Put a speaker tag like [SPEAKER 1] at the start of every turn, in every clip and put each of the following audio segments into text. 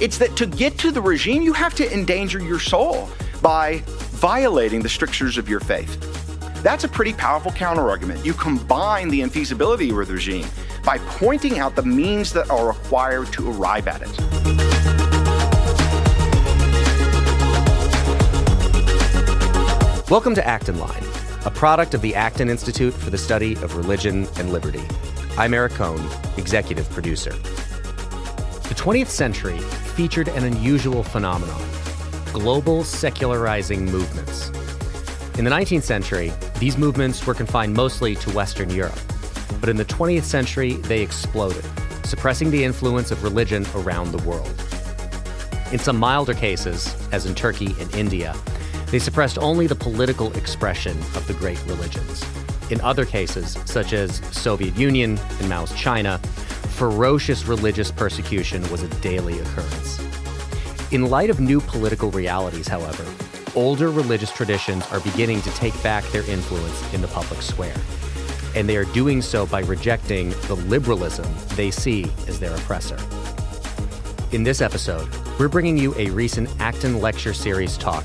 [SPEAKER 1] It's that to get to the regime, you have to endanger your soul by violating the strictures of your faith. That's a pretty powerful counterargument. You combine the infeasibility of the regime by pointing out the means that are required to arrive at it.
[SPEAKER 2] Welcome to Acton Line, a product of the Acton Institute for the Study of Religion and Liberty. I'm Eric Kohn, executive producer. The 20th century featured an unusual phenomenon global secularizing movements. In the 19th century, these movements were confined mostly to Western Europe. But in the 20th century, they exploded, suppressing the influence of religion around the world. In some milder cases, as in Turkey and India, they suppressed only the political expression of the great religions. In other cases, such as Soviet Union and Mao's China, ferocious religious persecution was a daily occurrence. In light of new political realities, however, older religious traditions are beginning to take back their influence in the public square. And they are doing so by rejecting the liberalism they see as their oppressor. In this episode, we're bringing you a recent Acton Lecture Series talk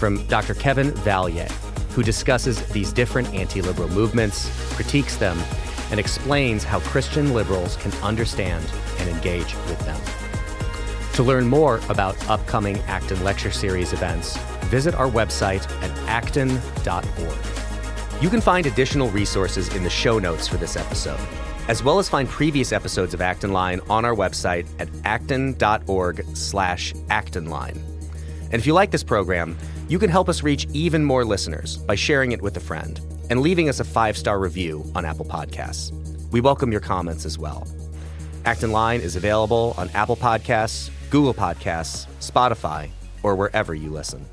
[SPEAKER 2] from Dr. Kevin Vallier, who discusses these different anti liberal movements, critiques them, and explains how Christian liberals can understand and engage with them. To learn more about upcoming Acton Lecture Series events, visit our website at acton.org. You can find additional resources in the show notes for this episode, as well as find previous episodes of Acton Line on our website at acton.org slash actonline. And if you like this program, you can help us reach even more listeners by sharing it with a friend and leaving us a five star review on Apple Podcasts. We welcome your comments as well. Acton Line is available on Apple Podcasts, Google Podcasts, Spotify, or wherever you listen.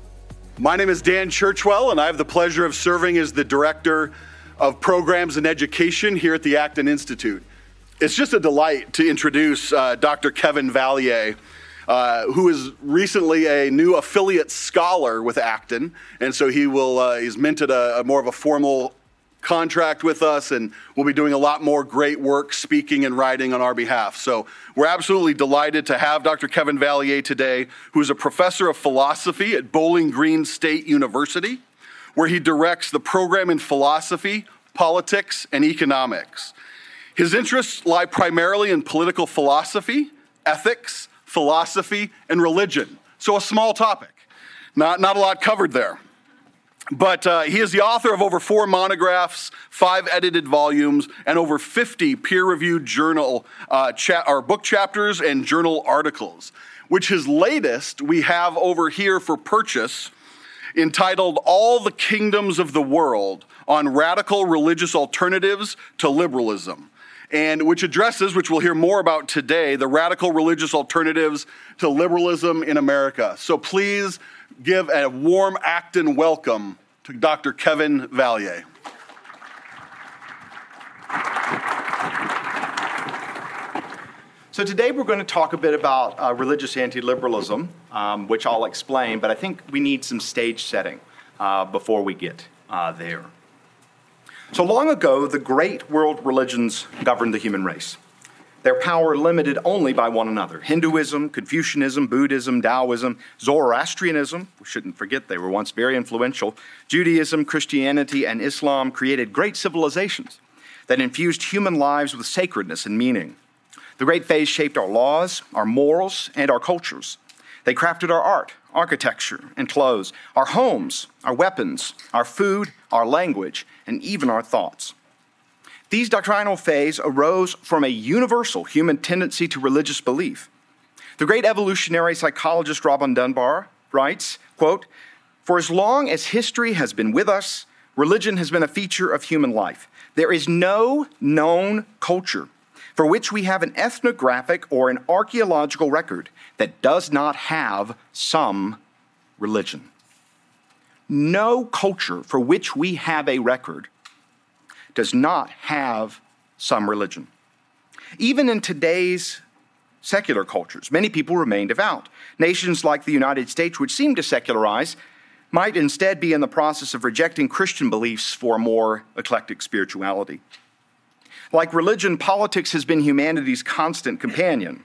[SPEAKER 3] My name is Dan Churchwell, and I have the pleasure of serving as the Director of Programs and Education here at the Acton Institute. It's just a delight to introduce uh, Dr. Kevin Vallier. Uh, who is recently a new affiliate scholar with Acton, and so he will uh, he's minted a, a, more of a formal contract with us, and we'll be doing a lot more great work speaking and writing on our behalf. So we're absolutely delighted to have Dr. Kevin Vallier today, who is a professor of philosophy at Bowling Green State University, where he directs the program in philosophy, politics, and economics. His interests lie primarily in political philosophy, ethics, philosophy, and religion. So, a small topic. Not, not a lot covered there. But uh, he is the author of over four monographs, five edited volumes, and over 50 peer reviewed journal uh, cha- or book chapters and journal articles, which his latest we have over here for purchase entitled All the Kingdoms of the World on Radical Religious Alternatives to Liberalism and which addresses, which we'll hear more about today, the radical religious alternatives to liberalism in America. So please give a warm Acton welcome to Dr. Kevin Vallier.
[SPEAKER 1] So today we're going to talk a bit about uh, religious anti-liberalism, um, which I'll explain, but I think we need some stage setting uh, before we get uh, there. So long ago, the great world religions governed the human race. Their power limited only by one another. Hinduism, Confucianism, Buddhism, Taoism, Zoroastrianism, we shouldn't forget they were once very influential, Judaism, Christianity, and Islam created great civilizations that infused human lives with sacredness and meaning. The great faiths shaped our laws, our morals, and our cultures. They crafted our art, architecture, and clothes, our homes, our weapons, our food, our language, and even our thoughts. These doctrinal faiths arose from a universal human tendency to religious belief. The great evolutionary psychologist Robin Dunbar writes, quote, For as long as history has been with us, religion has been a feature of human life. There is no known culture for which we have an ethnographic or an archaeological record that does not have some religion. No culture for which we have a record does not have some religion. Even in today's secular cultures, many people remain devout. Nations like the United States, which seem to secularize, might instead be in the process of rejecting Christian beliefs for more eclectic spirituality. Like religion, politics has been humanity's constant companion.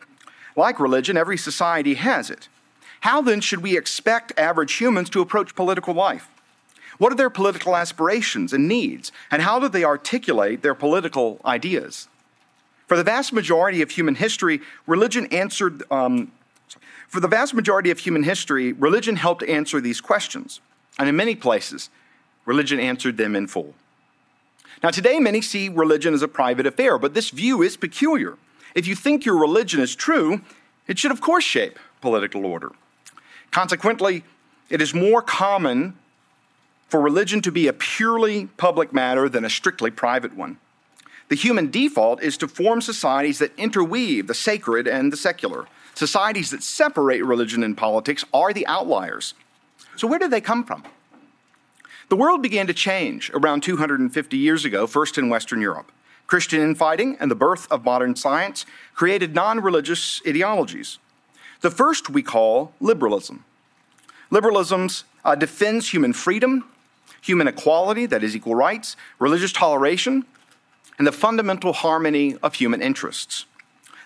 [SPEAKER 1] Like religion, every society has it. How then should we expect average humans to approach political life? What are their political aspirations and needs, and how do they articulate their political ideas? For the vast majority of human history, religion answered. Um, for the vast majority of human history, religion helped answer these questions, and in many places, religion answered them in full. Now, today, many see religion as a private affair, but this view is peculiar. If you think your religion is true, it should, of course, shape political order. Consequently, it is more common for religion to be a purely public matter than a strictly private one. The human default is to form societies that interweave the sacred and the secular. Societies that separate religion and politics are the outliers. So, where did they come from? The world began to change around 250 years ago, first in Western Europe. Christian infighting and the birth of modern science created non religious ideologies. The first we call liberalism. Liberalism uh, defends human freedom, human equality, that is, equal rights, religious toleration, and the fundamental harmony of human interests.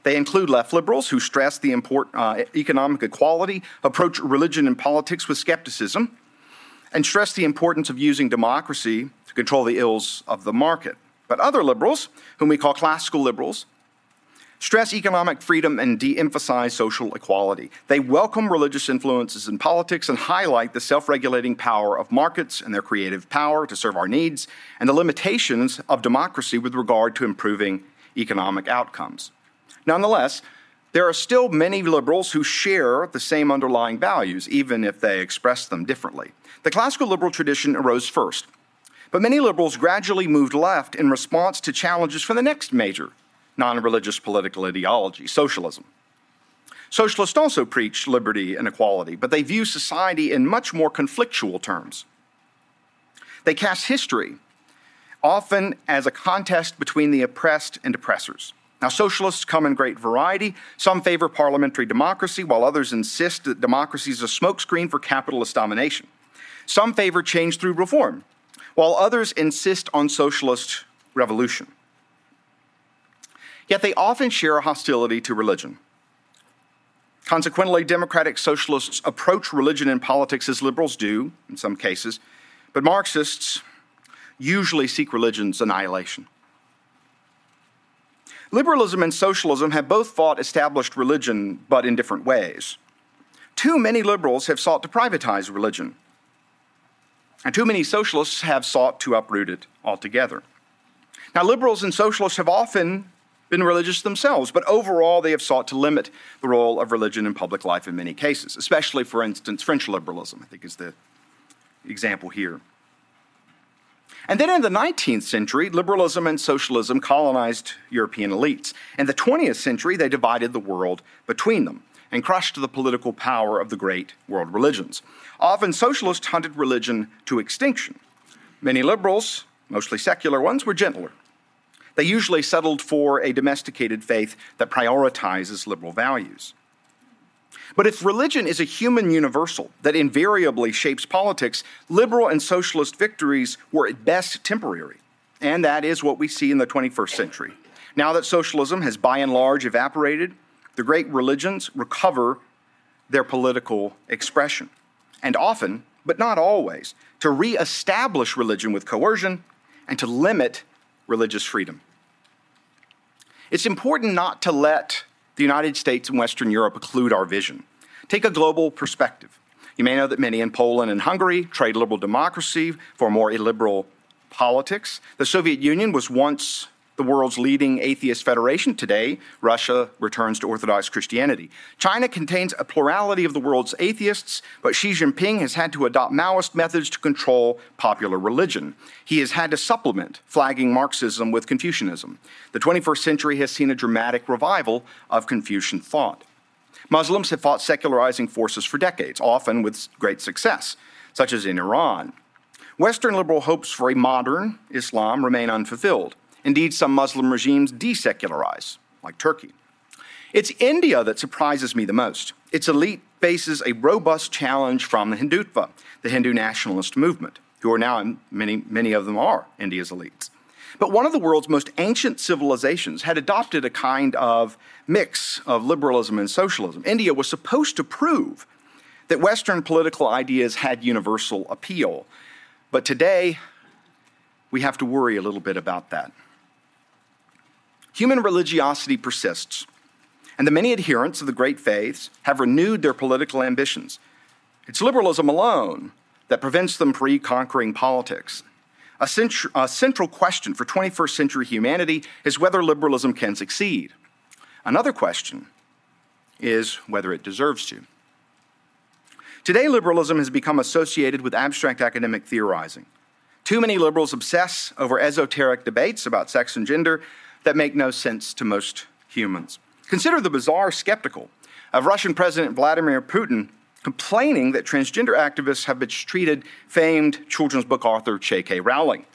[SPEAKER 1] They include left liberals who stress the import, uh, economic equality, approach religion and politics with skepticism, and stress the importance of using democracy to control the ills of the market. But other liberals, whom we call classical liberals, stress economic freedom and de emphasize social equality. They welcome religious influences in politics and highlight the self regulating power of markets and their creative power to serve our needs, and the limitations of democracy with regard to improving economic outcomes. Nonetheless, there are still many liberals who share the same underlying values, even if they express them differently. The classical liberal tradition arose first, but many liberals gradually moved left in response to challenges from the next major non religious political ideology, socialism. Socialists also preach liberty and equality, but they view society in much more conflictual terms. They cast history often as a contest between the oppressed and oppressors. Now, socialists come in great variety. Some favor parliamentary democracy, while others insist that democracy is a smokescreen for capitalist domination. Some favor change through reform, while others insist on socialist revolution. Yet they often share a hostility to religion. Consequently, democratic socialists approach religion and politics as liberals do, in some cases, but Marxists usually seek religion's annihilation. Liberalism and socialism have both fought established religion, but in different ways. Too many liberals have sought to privatize religion, and too many socialists have sought to uproot it altogether. Now, liberals and socialists have often been religious themselves, but overall they have sought to limit the role of religion in public life in many cases, especially, for instance, French liberalism, I think is the example here. And then in the 19th century, liberalism and socialism colonized European elites. In the 20th century, they divided the world between them and crushed the political power of the great world religions. Often, socialists hunted religion to extinction. Many liberals, mostly secular ones, were gentler. They usually settled for a domesticated faith that prioritizes liberal values. But if religion is a human universal that invariably shapes politics, liberal and socialist victories were at best temporary. And that is what we see in the 21st century. Now that socialism has by and large evaporated, the great religions recover their political expression. And often, but not always, to reestablish religion with coercion and to limit religious freedom. It's important not to let the United States and Western Europe occlude our vision. Take a global perspective. You may know that many in Poland and Hungary trade liberal democracy for more illiberal politics. The Soviet Union was once the world's leading atheist federation. Today, Russia returns to Orthodox Christianity. China contains a plurality of the world's atheists, but Xi Jinping has had to adopt Maoist methods to control popular religion. He has had to supplement flagging Marxism with Confucianism. The 21st century has seen a dramatic revival of Confucian thought. Muslims have fought secularizing forces for decades, often with great success, such as in Iran. Western liberal hopes for a modern Islam remain unfulfilled. Indeed, some Muslim regimes desecularize, like Turkey. It's India that surprises me the most. Its elite faces a robust challenge from the Hindutva, the Hindu nationalist movement, who are now, many, many of them are India's elites. But one of the world's most ancient civilizations had adopted a kind of mix of liberalism and socialism. India was supposed to prove that Western political ideas had universal appeal. But today, we have to worry a little bit about that. Human religiosity persists, and the many adherents of the great faiths have renewed their political ambitions. It's liberalism alone that prevents them from reconquering politics. A, a, central question for 21st century humanity is whether liberalism can succeed. Another question is whether it deserves to. Today, liberalism has become associated with abstract academic theorizing. Too many liberals obsess over esoteric debates about sex and gender that make no sense to most humans. Consider the bizarre skeptical of Russian President Vladimir Putin complaining that transgender activists have mistreated famed children's book author J.K. Rowling.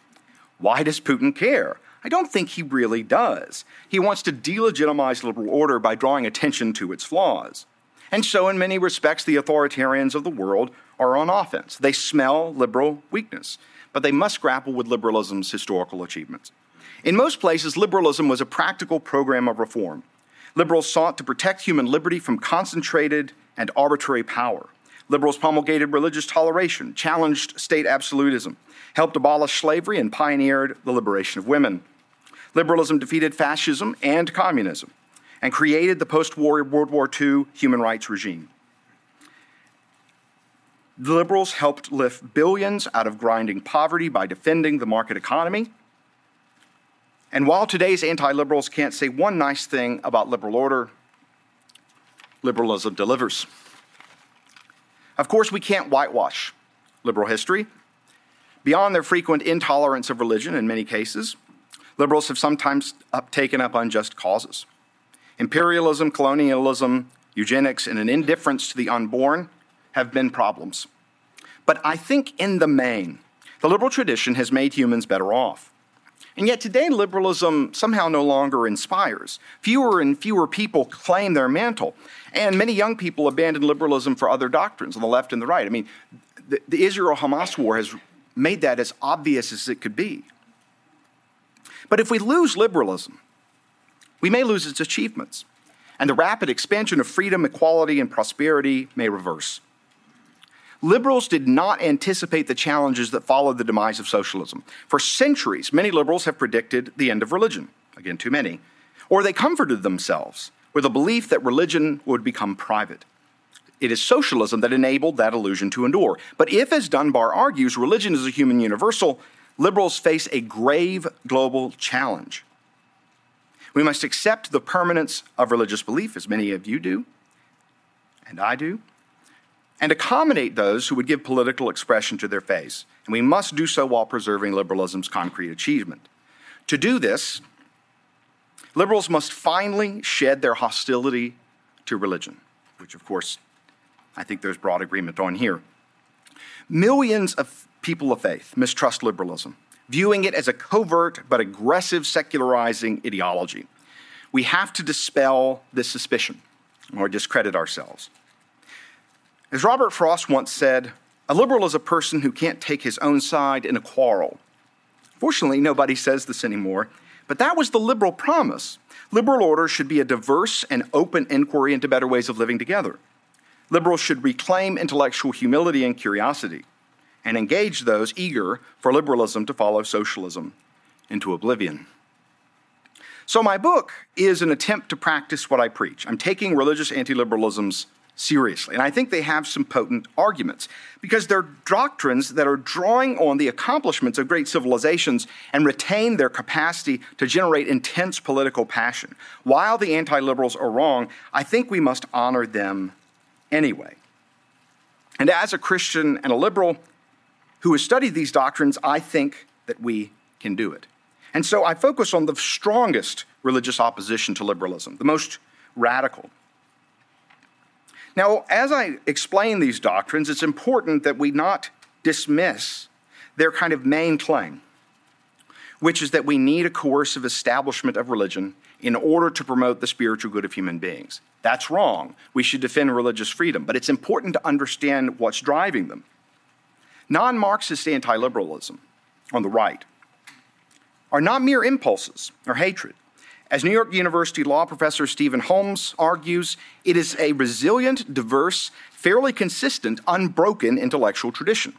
[SPEAKER 1] Why does Putin care? I don't think he really does. He wants to delegitimize liberal order by drawing attention to its flaws. And so, in many respects, the authoritarians of the world are on offense. They smell liberal weakness, but they must grapple with liberalism's historical achievements. In most places, liberalism was a practical program of reform. Liberals sought to protect human liberty from concentrated and arbitrary power. Liberals promulgated religious toleration, challenged state absolutism, helped abolish slavery, and pioneered the liberation of women. Liberalism defeated fascism and communism and created the post war World War II human rights regime. The liberals helped lift billions out of grinding poverty by defending the market economy. And while today's anti liberals can't say one nice thing about liberal order, liberalism delivers. Of course, we can't whitewash liberal history. Beyond their frequent intolerance of religion in many cases, liberals have sometimes taken up unjust causes. Imperialism, colonialism, eugenics, and an indifference to the unborn have been problems. But I think in the main, the liberal tradition has made humans better off. And yet today, liberalism somehow no longer inspires. Fewer and fewer people claim their mantle, and many young people abandon liberalism for other doctrines on the left and the right. I mean, the, the Israel Hamas war has made that as obvious as it could be. But if we lose liberalism, we may lose its achievements, and the rapid expansion of freedom, equality, and prosperity may reverse. Liberals did not anticipate the challenges that followed the demise of socialism. For centuries, many liberals have predicted the end of religion. Again, too many. Or they comforted themselves with a belief that religion would become private. It is socialism that enabled that illusion to endure. But if, as Dunbar argues, religion is a human universal, liberals face a grave global challenge. We must accept the permanence of religious belief, as many of you do, and I do, and accommodate those who would give political expression to their faith. And we must do so while preserving liberalism's concrete achievement. To do this, liberals must finally shed their hostility to religion, which, of course, I think there's broad agreement on here. Millions of people of faith mistrust liberalism viewing it as a covert but aggressive secularizing ideology. We have to dispel this suspicion or discredit ourselves. As Robert Frost once said, a liberal is a person who can't take his own side in a quarrel. Fortunately, nobody says this anymore, but that was the liberal promise. Liberal order should be a diverse and open inquiry into better ways of living together. Liberals should reclaim intellectual humility and curiosity and engage those eager for liberalism to follow socialism into oblivion. So, my book is an attempt to practice what I preach. I'm taking religious anti liberalisms seriously, and I think they have some potent arguments because they're doctrines that are drawing on the accomplishments of great civilizations and retain their capacity to generate intense political passion. While the anti liberals are wrong, I think we must honor them anyway. And as a Christian and a liberal, who has studied these doctrines, I think that we can do it. And so I focus on the strongest religious opposition to liberalism, the most radical. Now, as I explain these doctrines, it's important that we not dismiss their kind of main claim, which is that we need a coercive establishment of religion in order to promote the spiritual good of human beings. That's wrong. We should defend religious freedom, but it's important to understand what's driving them. Non Marxist anti liberalism on the right are not mere impulses or hatred. As New York University law professor Stephen Holmes argues, it is a resilient, diverse, fairly consistent, unbroken intellectual tradition.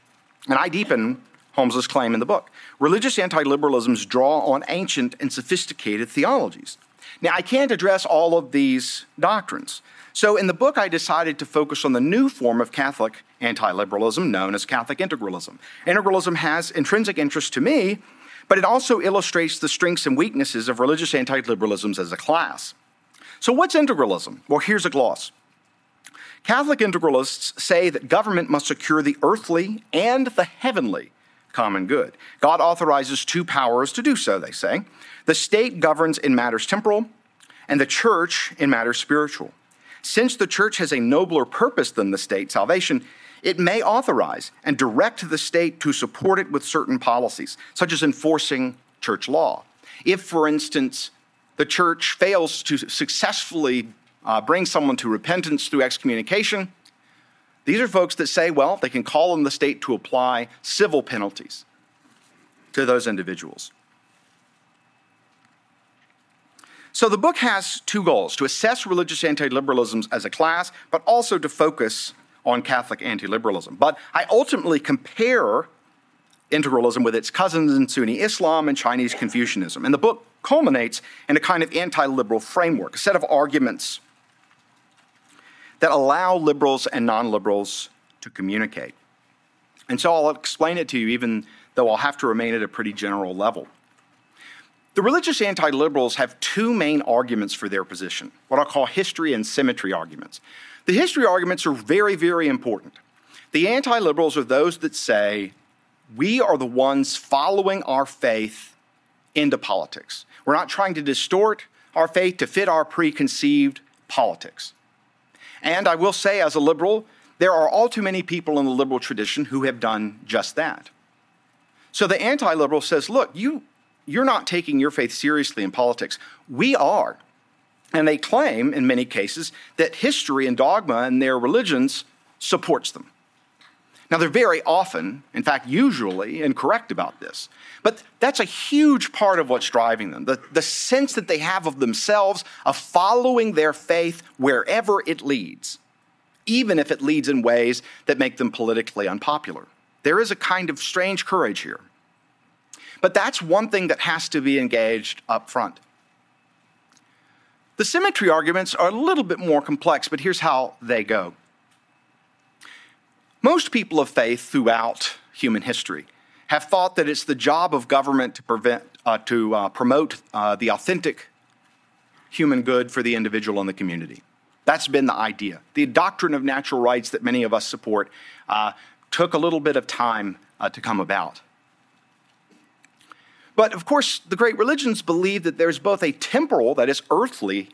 [SPEAKER 1] And I deepen Holmes's claim in the book. Religious anti liberalisms draw on ancient and sophisticated theologies. Now, I can't address all of these doctrines. So, in the book, I decided to focus on the new form of Catholic anti liberalism known as Catholic integralism. Integralism has intrinsic interest to me, but it also illustrates the strengths and weaknesses of religious anti liberalisms as a class. So, what's integralism? Well, here's a gloss. Catholic integralists say that government must secure the earthly and the heavenly common good. God authorizes two powers to do so, they say. The state governs in matters temporal, and the church in matters spiritual. Since the church has a nobler purpose than the state, salvation, it may authorize and direct the state to support it with certain policies, such as enforcing church law. If, for instance, the church fails to successfully uh, bring someone to repentance through excommunication, these are folks that say, well, they can call on the state to apply civil penalties to those individuals. So the book has two goals to assess religious anti liberalisms as a class, but also to focus on Catholic anti liberalism. But I ultimately compare integralism with its cousins in Sunni Islam and Chinese Confucianism. And the book culminates in a kind of anti liberal framework, a set of arguments that allow liberals and non liberals to communicate. And so I'll explain it to you, even though I'll have to remain at a pretty general level. The religious anti liberals have two main arguments for their position, what I'll call history and symmetry arguments. The history arguments are very, very important. The anti liberals are those that say, we are the ones following our faith into politics. We're not trying to distort our faith to fit our preconceived politics. And I will say, as a liberal, there are all too many people in the liberal tradition who have done just that. So the anti liberal says, look, you, you're not taking your faith seriously in politics. We are. And they claim, in many cases, that history and dogma and their religions supports them. Now, they're very often, in fact, usually, incorrect about this. But that's a huge part of what's driving them the, the sense that they have of themselves of following their faith wherever it leads, even if it leads in ways that make them politically unpopular. There is a kind of strange courage here. But that's one thing that has to be engaged up front. The symmetry arguments are a little bit more complex, but here's how they go. Most people of faith throughout human history have thought that it's the job of government to, prevent, uh, to uh, promote uh, the authentic human good for the individual and the community. That's been the idea. The doctrine of natural rights that many of us support uh, took a little bit of time uh, to come about. But of course, the great religions believe that there's both a temporal, that is, earthly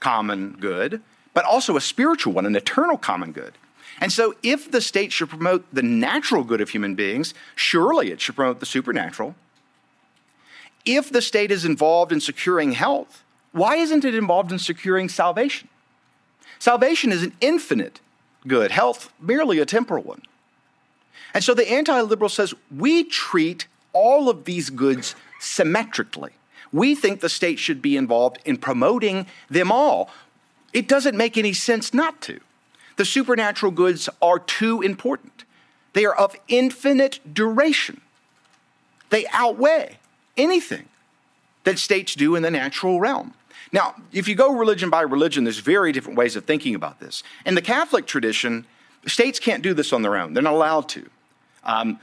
[SPEAKER 1] common good, but also a spiritual one, an eternal common good. And so, if the state should promote the natural good of human beings, surely it should promote the supernatural. If the state is involved in securing health, why isn't it involved in securing salvation? Salvation is an infinite good, health merely a temporal one. And so the anti liberal says we treat all of these goods symmetrically. We think the state should be involved in promoting them all. It doesn't make any sense not to. The supernatural goods are too important. They are of infinite duration. They outweigh anything that states do in the natural realm. Now, if you go religion by religion, there's very different ways of thinking about this. In the Catholic tradition, states can't do this on their own, they're not allowed to. Um,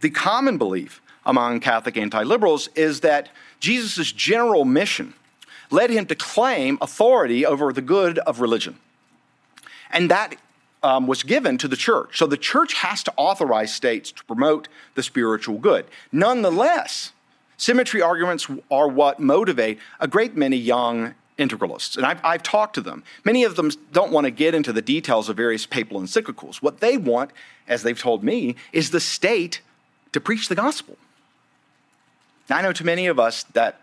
[SPEAKER 1] the common belief among Catholic anti liberals is that Jesus' general mission led him to claim authority over the good of religion. And that um, was given to the church. So the church has to authorize states to promote the spiritual good. Nonetheless, symmetry arguments are what motivate a great many young integralists. And I've, I've talked to them. Many of them don't want to get into the details of various papal encyclicals. What they want, as they've told me, is the state to preach the gospel. I know to many of us that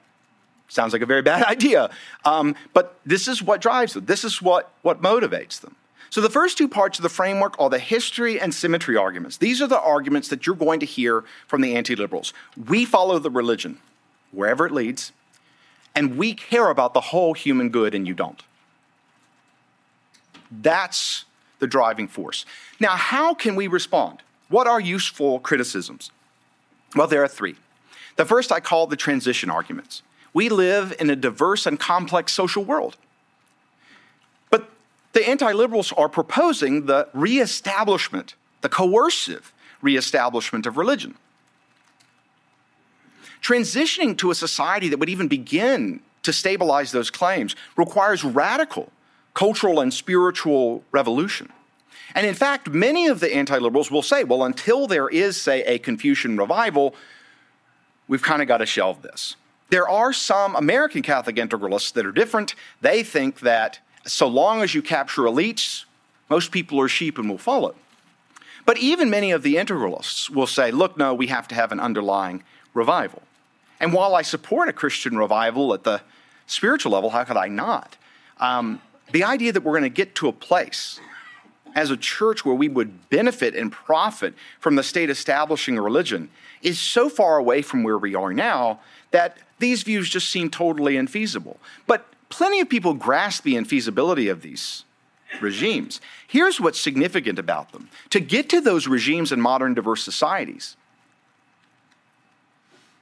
[SPEAKER 1] Sounds like a very bad idea. Um, but this is what drives them, this is what, what motivates them. So, the first two parts of the framework are the history and symmetry arguments. These are the arguments that you're going to hear from the anti liberals. We follow the religion wherever it leads, and we care about the whole human good, and you don't. That's the driving force. Now, how can we respond? What are useful criticisms? Well, there are three. The first I call the transition arguments. We live in a diverse and complex social world. But the anti liberals are proposing the reestablishment, the coercive reestablishment of religion. Transitioning to a society that would even begin to stabilize those claims requires radical cultural and spiritual revolution. And in fact, many of the anti liberals will say, well, until there is, say, a Confucian revival, we've kind of got to shelve this. There are some American Catholic integralists that are different. They think that so long as you capture elites, most people are sheep and will follow. But even many of the integralists will say, look, no, we have to have an underlying revival. And while I support a Christian revival at the spiritual level, how could I not? Um, the idea that we're going to get to a place as a church where we would benefit and profit from the state establishing a religion is so far away from where we are now that these views just seem totally infeasible. But plenty of people grasp the infeasibility of these regimes. Here's what's significant about them to get to those regimes in modern diverse societies,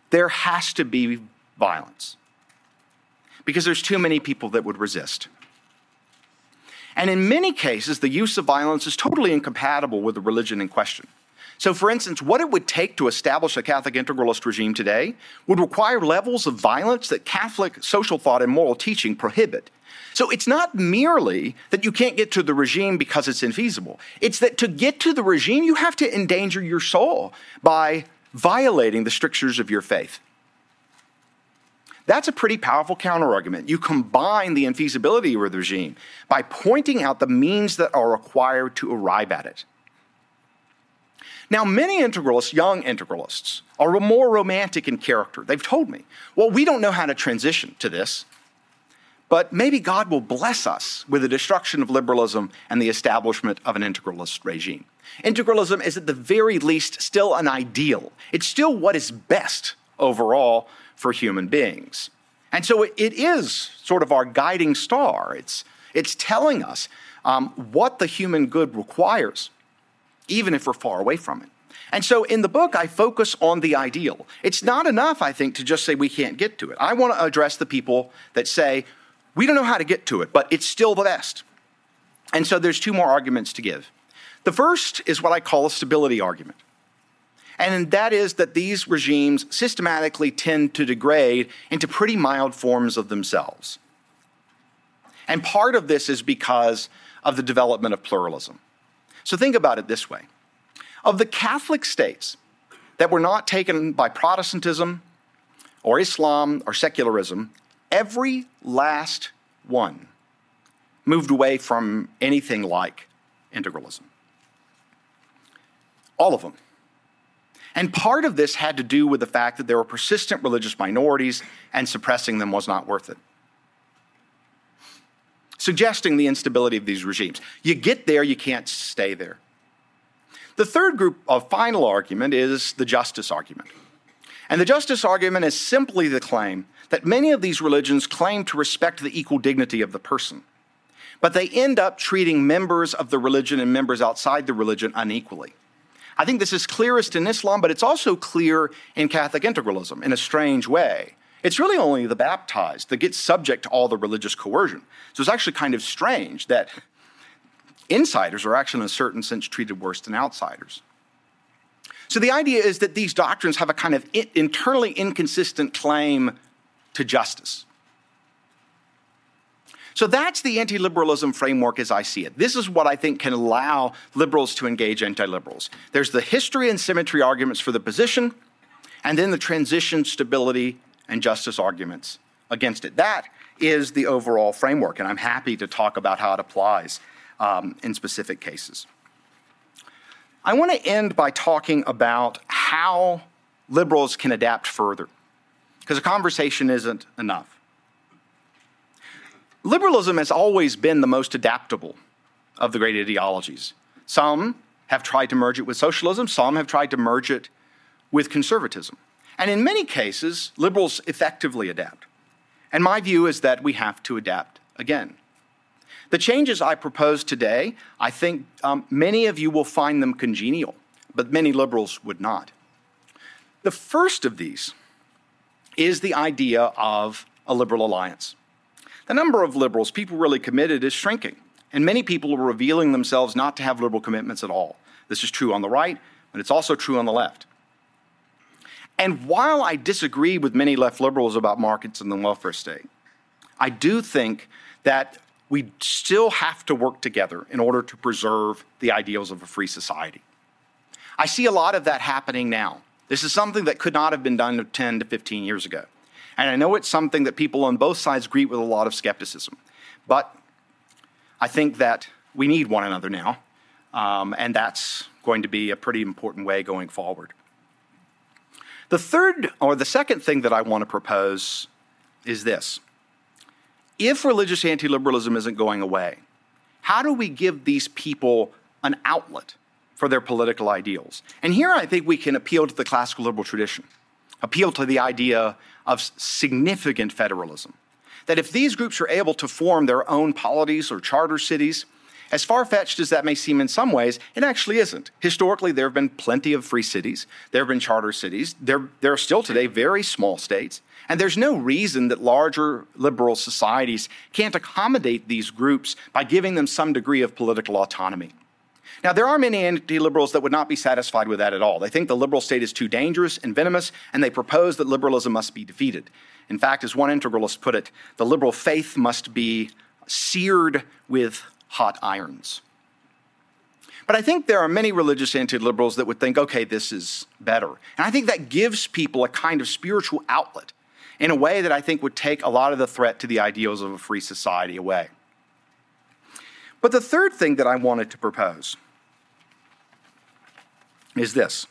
[SPEAKER 1] there has to be violence because there's too many people that would resist. And in many cases, the use of violence is totally incompatible with the religion in question. So, for instance, what it would take to establish a Catholic integralist regime today would require levels of violence that Catholic social thought and moral teaching prohibit. So, it's not merely that you can't get to the regime because it's infeasible, it's that to get to the regime, you have to endanger your soul by violating the strictures of your faith. That's a pretty powerful counterargument. You combine the infeasibility of the regime by pointing out the means that are required to arrive at it. Now, many integralists, young integralists, are more romantic in character. They've told me, well, we don't know how to transition to this, but maybe God will bless us with the destruction of liberalism and the establishment of an integralist regime. Integralism is, at the very least, still an ideal. It's still what is best overall for human beings. And so it is sort of our guiding star. It's, it's telling us um, what the human good requires, even if we're far away from it. And so in the book, I focus on the ideal. It's not enough, I think, to just say we can't get to it. I want to address the people that say, we don't know how to get to it, but it's still the best. And so there's two more arguments to give. The first is what I call a stability argument and that is that these regimes systematically tend to degrade into pretty mild forms of themselves. And part of this is because of the development of pluralism. So think about it this way of the Catholic states that were not taken by Protestantism or Islam or secularism, every last one moved away from anything like integralism. All of them. And part of this had to do with the fact that there were persistent religious minorities and suppressing them was not worth it. Suggesting the instability of these regimes. You get there, you can't stay there. The third group of final argument is the justice argument. And the justice argument is simply the claim that many of these religions claim to respect the equal dignity of the person, but they end up treating members of the religion and members outside the religion unequally. I think this is clearest in Islam, but it's also clear in Catholic integralism in a strange way. It's really only the baptized that get subject to all the religious coercion. So it's actually kind of strange that insiders are actually, in a certain sense, treated worse than outsiders. So the idea is that these doctrines have a kind of internally inconsistent claim to justice. So that's the anti liberalism framework as I see it. This is what I think can allow liberals to engage anti liberals. There's the history and symmetry arguments for the position, and then the transition, stability, and justice arguments against it. That is the overall framework, and I'm happy to talk about how it applies um, in specific cases. I want to end by talking about how liberals can adapt further, because a conversation isn't enough. Liberalism has always been the most adaptable of the great ideologies. Some have tried to merge it with socialism, some have tried to merge it with conservatism. And in many cases, liberals effectively adapt. And my view is that we have to adapt again. The changes I propose today, I think um, many of you will find them congenial, but many liberals would not. The first of these is the idea of a liberal alliance. The number of liberals, people really committed, is shrinking, and many people are revealing themselves not to have liberal commitments at all. This is true on the right, but it's also true on the left. And while I disagree with many left liberals about markets and the welfare state, I do think that we still have to work together in order to preserve the ideals of a free society. I see a lot of that happening now. This is something that could not have been done 10 to 15 years ago. And I know it's something that people on both sides greet with a lot of skepticism. But I think that we need one another now, um, and that's going to be a pretty important way going forward. The third, or the second thing that I want to propose is this if religious anti liberalism isn't going away, how do we give these people an outlet for their political ideals? And here I think we can appeal to the classical liberal tradition, appeal to the idea of significant federalism. That if these groups are able to form their own polities or charter cities, as far fetched as that may seem in some ways, it actually isn't. Historically, there have been plenty of free cities, there have been charter cities, there, there are still today very small states. And there's no reason that larger liberal societies can't accommodate these groups by giving them some degree of political autonomy. Now, there are many anti liberals that would not be satisfied with that at all. They think the liberal state is too dangerous and venomous, and they propose that liberalism must be defeated. In fact, as one integralist put it, the liberal faith must be seared with hot irons. But I think there are many religious anti liberals that would think, okay, this is better. And I think that gives people a kind of spiritual outlet in a way that I think would take a lot of the threat to the ideals of a free society away. But the third thing that I wanted to propose is this.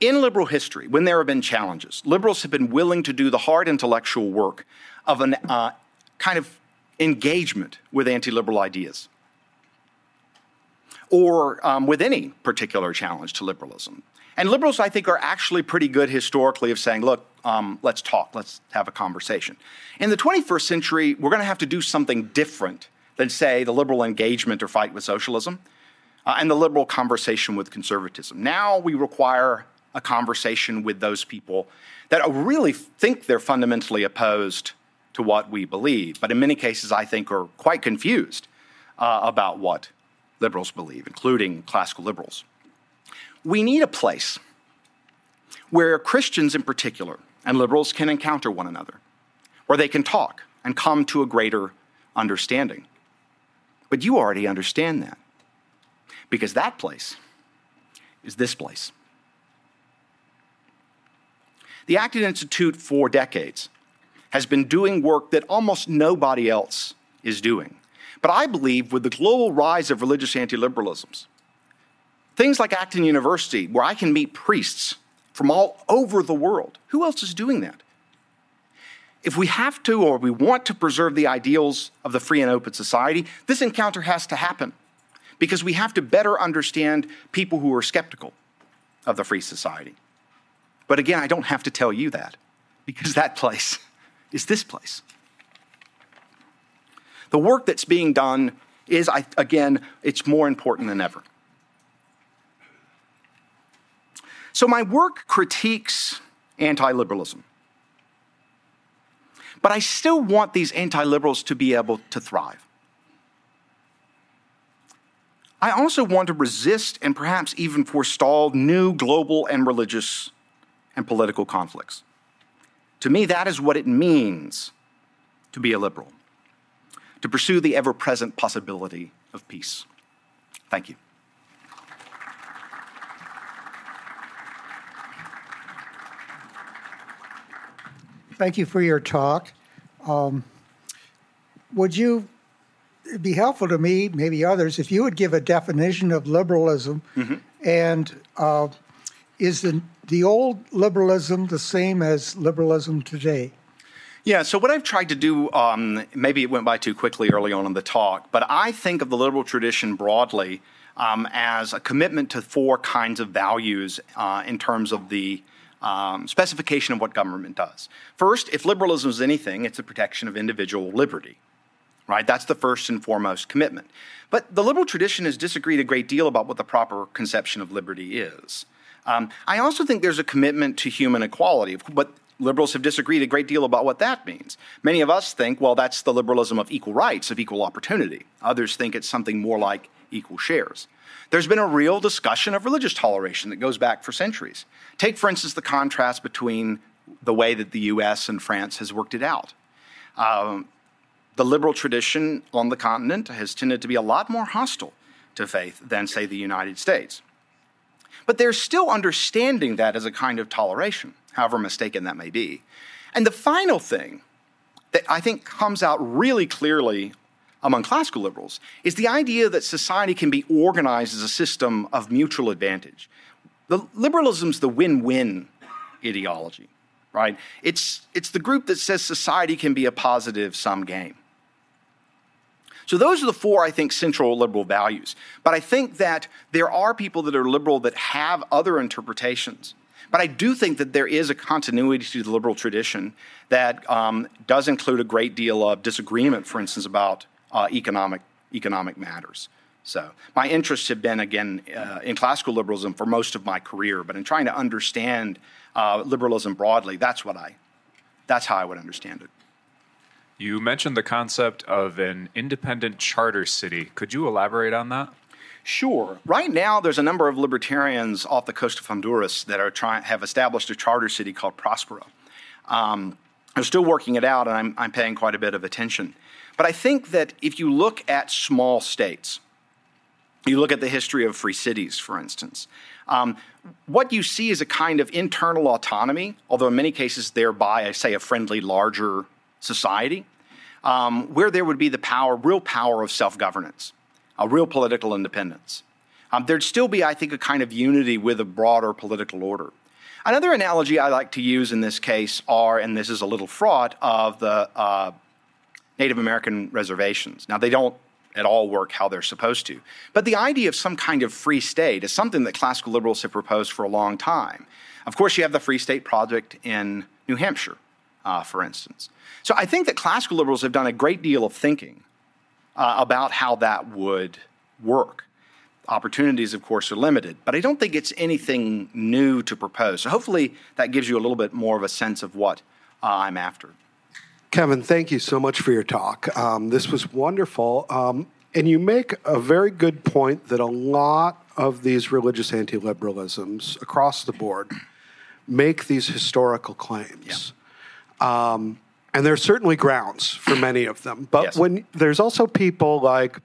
[SPEAKER 1] In liberal history, when there have been challenges, liberals have been willing to do the hard intellectual work of an uh, kind of engagement with anti liberal ideas or um, with any particular challenge to liberalism. And liberals, I think, are actually pretty good historically of saying, look, um, let's talk, let's have a conversation. In the 21st century, we're going to have to do something different than, say, the liberal engagement or fight with socialism uh, and the liberal conversation with conservatism. Now we require a conversation with those people that really think they're fundamentally opposed to what we believe, but in many cases, I think, are quite confused uh, about what liberals believe, including classical liberals we need a place where Christians in particular and liberals can encounter one another, where they can talk and come to a greater understanding. But you already understand that because that place is this place. The Acton Institute for decades has been doing work that almost nobody else is doing. But I believe with the global rise of religious anti liberalisms, Things like Acton University, where I can meet priests from all over the world. Who else is doing that? If we have to or we want to preserve the ideals of the free and open society, this encounter has to happen because we have to better understand people who are skeptical of the free society. But again, I don't have to tell you that because that place is this place. The work that's being done is, again, it's more important than ever. So my work critiques anti liberalism. But I still want these anti liberals to be able to thrive. I also want to resist and perhaps even forestall new global and religious and political conflicts. To me, that is what it means to be a liberal, to pursue the ever present possibility of peace. Thank you.
[SPEAKER 4] Thank you for your talk. Um, would you be helpful to me, maybe others, if you would give a definition of liberalism mm-hmm. and uh, is the, the old liberalism the same as liberalism today?
[SPEAKER 1] Yeah, so what I've tried to do, um, maybe it went by too quickly early on in the talk, but I think of the liberal tradition broadly um, as a commitment to four kinds of values uh, in terms of the um, specification of what government does. First, if liberalism is anything, it's the protection of individual liberty, right? That's the first and foremost commitment. But the liberal tradition has disagreed a great deal about what the proper conception of liberty is. Um, I also think there's a commitment to human equality, but liberals have disagreed a great deal about what that means. Many of us think, well, that's the liberalism of equal rights, of equal opportunity. Others think it's something more like equal shares. There's been a real discussion of religious toleration that goes back for centuries. Take, for instance, the contrast between the way that the US and France has worked it out. Um, the liberal tradition on the continent has tended to be a lot more hostile to faith than, say, the United States. But they're still understanding that as a kind of toleration, however mistaken that may be. And the final thing that I think comes out really clearly among classical liberals is the idea that society can be organized as a system of mutual advantage. The liberalism's the win-win ideology, right? It's, it's the group that says society can be a positive sum game. So those are the four, I think, central liberal values. But I think that there are people that are liberal that have other interpretations. But I do think that there is a continuity to the liberal tradition that um, does include a great deal of disagreement, for instance, about uh, economic economic matters. So my interests have been again uh, in classical liberalism for most of my career, but in trying to understand uh, liberalism broadly, that's what I, that's how I would understand it.
[SPEAKER 5] You mentioned the concept of an independent charter city. Could you elaborate on that?
[SPEAKER 1] Sure. Right now, there's a number of libertarians off the coast of Honduras that are trying have established a charter city called Próspera. Um, they're still working it out, and I'm, I'm paying quite a bit of attention. But I think that if you look at small states, you look at the history of free cities, for instance, um, what you see is a kind of internal autonomy, although in many cases thereby, I say, a friendly, larger society, um, where there would be the power, real power of self governance, a real political independence. Um, there'd still be, I think, a kind of unity with a broader political order. Another analogy I like to use in this case are, and this is a little fraught, of the uh, Native American reservations. Now, they don't at all work how they're supposed to. But the idea of some kind of free state is something that classical liberals have proposed for a long time. Of course, you have the Free State Project in New Hampshire, uh, for instance. So I think that classical liberals have done a great deal of thinking uh, about how that would work. Opportunities, of course, are limited, but I don't think it's anything new to propose. So hopefully that gives you a little bit more of a sense of what uh, I'm after.
[SPEAKER 6] Kevin, thank you so much for your talk. Um, this was wonderful. Um, and you make a very good point that a lot of these religious anti liberalisms across the board make these historical claims. Yeah. Um, and there's certainly grounds for many of them. But yes. when there's also people like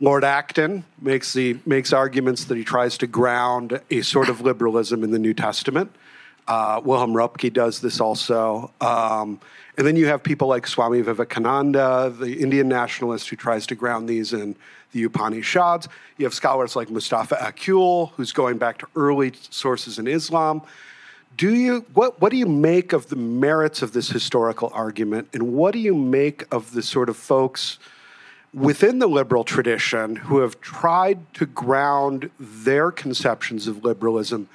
[SPEAKER 6] Lord Acton makes the makes arguments that he tries to ground a sort of liberalism in the New Testament. Uh, Wilhelm Röpke does this also. Um, and then you have people like Swami Vivekananda, the Indian nationalist who tries to ground these in the Upanishads. You have scholars like Mustafa Akyol, who's going back to early sources in Islam. Do you what what do you make of the merits of this historical argument, and what do you make of the sort of folks within the liberal tradition who have tried to ground their conceptions of liberalism